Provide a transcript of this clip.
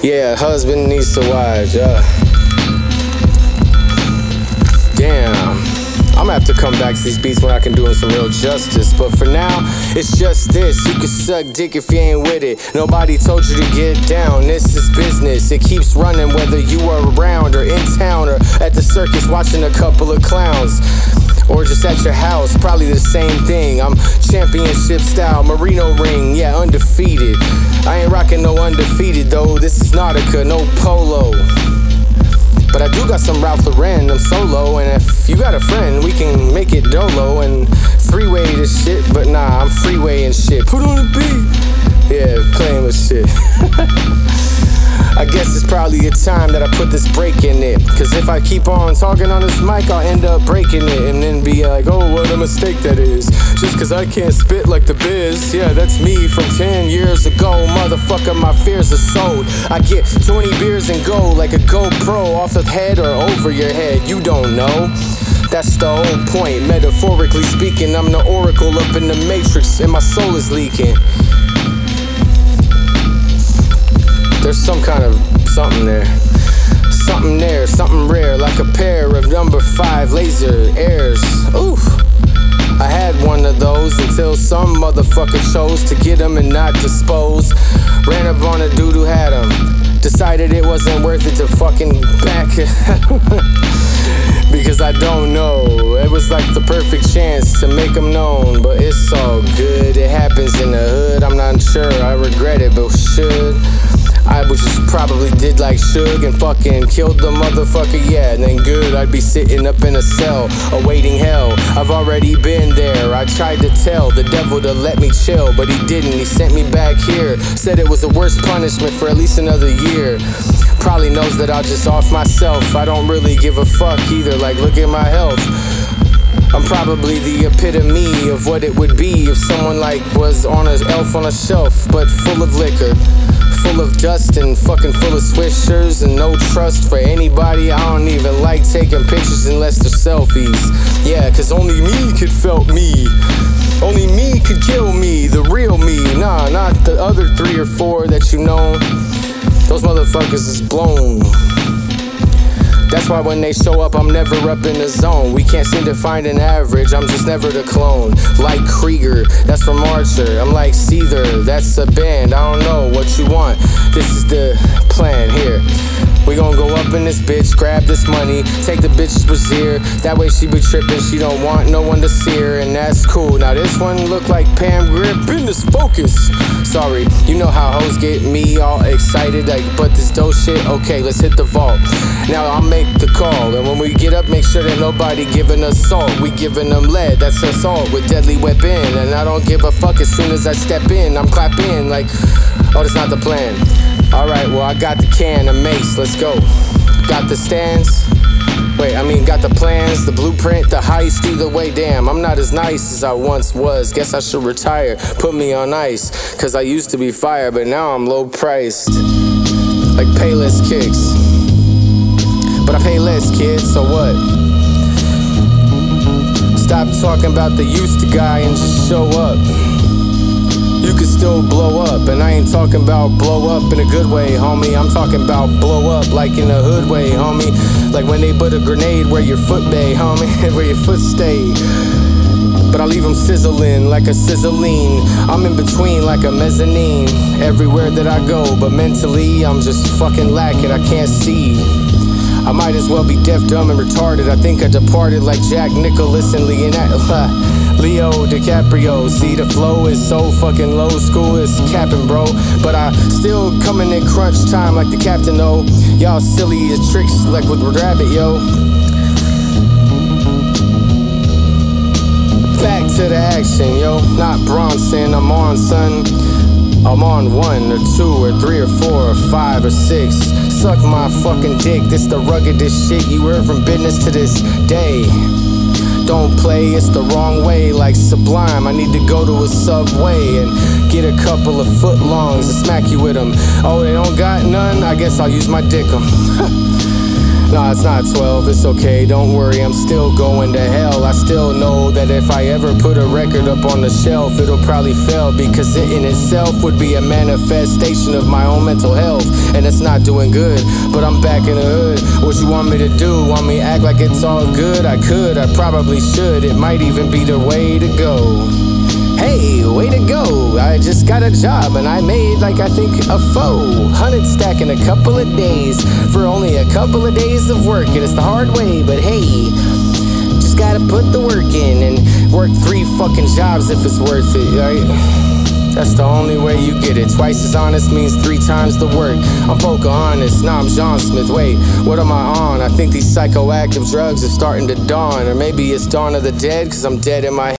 Yeah, husband needs to watch. Uh. Damn. I'm gonna have to come back to these beats when I can do them some real justice. But for now, it's just this. You can suck dick if you ain't with it. Nobody told you to get down. This is business. It keeps running whether you are around or in town or at the circus watching a couple of clowns. Or just at your house, probably the same thing. I'm championship style, Merino ring, yeah, undefeated. I ain't rocking no undefeated though. This is Nautica, no polo. But I do got some Ralph Lauren, I'm solo. And if you got a friend, we can make it dolo and freeway this shit. But nah, I'm freewaying shit. Put on the beat. Probably a time that I put this break in it. Cause if I keep on talking on this mic, I'll end up breaking it and then be like, oh, what a mistake that is. Just cause I can't spit like the biz. Yeah, that's me from 10 years ago. Motherfucker, my fears are sold. I get 20 beers and go like a GoPro off the head or over your head. You don't know. That's the whole point. Metaphorically speaking, I'm the oracle up in the matrix and my soul is leaking. There's some kind of something there. Something there, something rare, like a pair of number five laser airs. Oof. I had one of those until some motherfucker chose to get them and not dispose. Ran up on a dude who had them. Decided it wasn't worth it to fucking back it. because I don't know. It was like the perfect chance to make them known, but it's all good. It happens in the hood. I'm not sure. I regret it, but should. I was just probably did like Suge and fucking killed the motherfucker, yeah. And then good, I'd be sitting up in a cell, awaiting hell. I've already been there. I tried to tell the devil to let me chill, but he didn't. He sent me back here. Said it was the worst punishment for at least another year. Probably knows that I'll just off myself. I don't really give a fuck either. Like, look at my health. I'm probably the epitome of what it would be if someone like was on an elf on a shelf, but full of liquor full of dust and fucking full of swishers and no trust for anybody. I don't even like taking pictures unless they're selfies. Yeah, cause only me could felt me. Only me could kill me, the real me. Nah, not the other three or four that you know. Those motherfuckers is blown. That's why when they show up, I'm never up in the zone. We can't seem to find an average, I'm just never the clone. Like Krieger, that's from Archer. I'm like Seether, that's a band. I don't know what you want. This is the plan here. We gon' go up in this bitch, grab this money, take the bitch's brazier. That way she be trippin', she don't want no one to see her, and that's cool. Now this one look like Pam Grier, business focus. Sorry, you know how hoes get me all excited, like, but this dope shit, okay, let's hit the vault. Now I'll make the call, and when we get up, make sure that nobody giving us salt. We giving them lead, that's assault with deadly weapon, and I don't give a fuck as soon as I step in. I'm clapping like, oh, that's not the plan. Alright, well, I got the can of mace, let's go. Got the stands. Wait, I mean, got the plans, the blueprint, the heist, either way, damn. I'm not as nice as I once was. Guess I should retire, put me on ice. Cause I used to be fire, but now I'm low priced. Like Payless kicks. But I pay less, kid, so what? Stop talking about the used to guy and just show up still blow up. And I ain't talking about blow up in a good way, homie. I'm talking about blow up like in a hood way, homie. Like when they put a grenade where your foot bay, homie, where your foot stay. But I leave them sizzling like a sizzling. I'm in between like a mezzanine. Everywhere that I go, but mentally I'm just fucking lacking. I can't see. I might as well be deaf, dumb, and retarded. I think I departed like Jack Nicholas and Leonardo. Leo DiCaprio. See, the flow is so fucking low school, it's capping, bro. But I still coming in crunch time like the captain, though. Y'all silly as tricks like with Rabbit, yo. Back to the action, yo. Not Bronson, I'm on, son. I'm on one or two or three or four or five or six. Suck my fucking dick, this the ruggedest shit you heard from business to this day. Don't play, it's the wrong way, like Sublime. I need to go to a subway and get a couple of foot longs and smack you with them. Oh, they don't got none? I guess I'll use my dick 'em. Nah, it's not 12, it's okay, don't worry, I'm still going to hell. I still know that if I ever put a record up on the shelf, it'll probably fail because it in itself would be a manifestation of my own mental health. And it's not doing good, but I'm back in the hood. What you want me to do? Want me act like it's all good? I could, I probably should, it might even be the way to go. Hey, way to go. I just got a job and I made like I think a foe. Hundred stack in a couple of days for only a couple of days of work. And it's the hard way, but hey, just gotta put the work in and work three fucking jobs if it's worth it, right? That's the only way you get it. Twice as honest means three times the work. I'm Pocahontas, now I'm John Smith. Wait, what am I on? I think these psychoactive drugs are starting to dawn. Or maybe it's Dawn of the Dead, cause I'm dead in my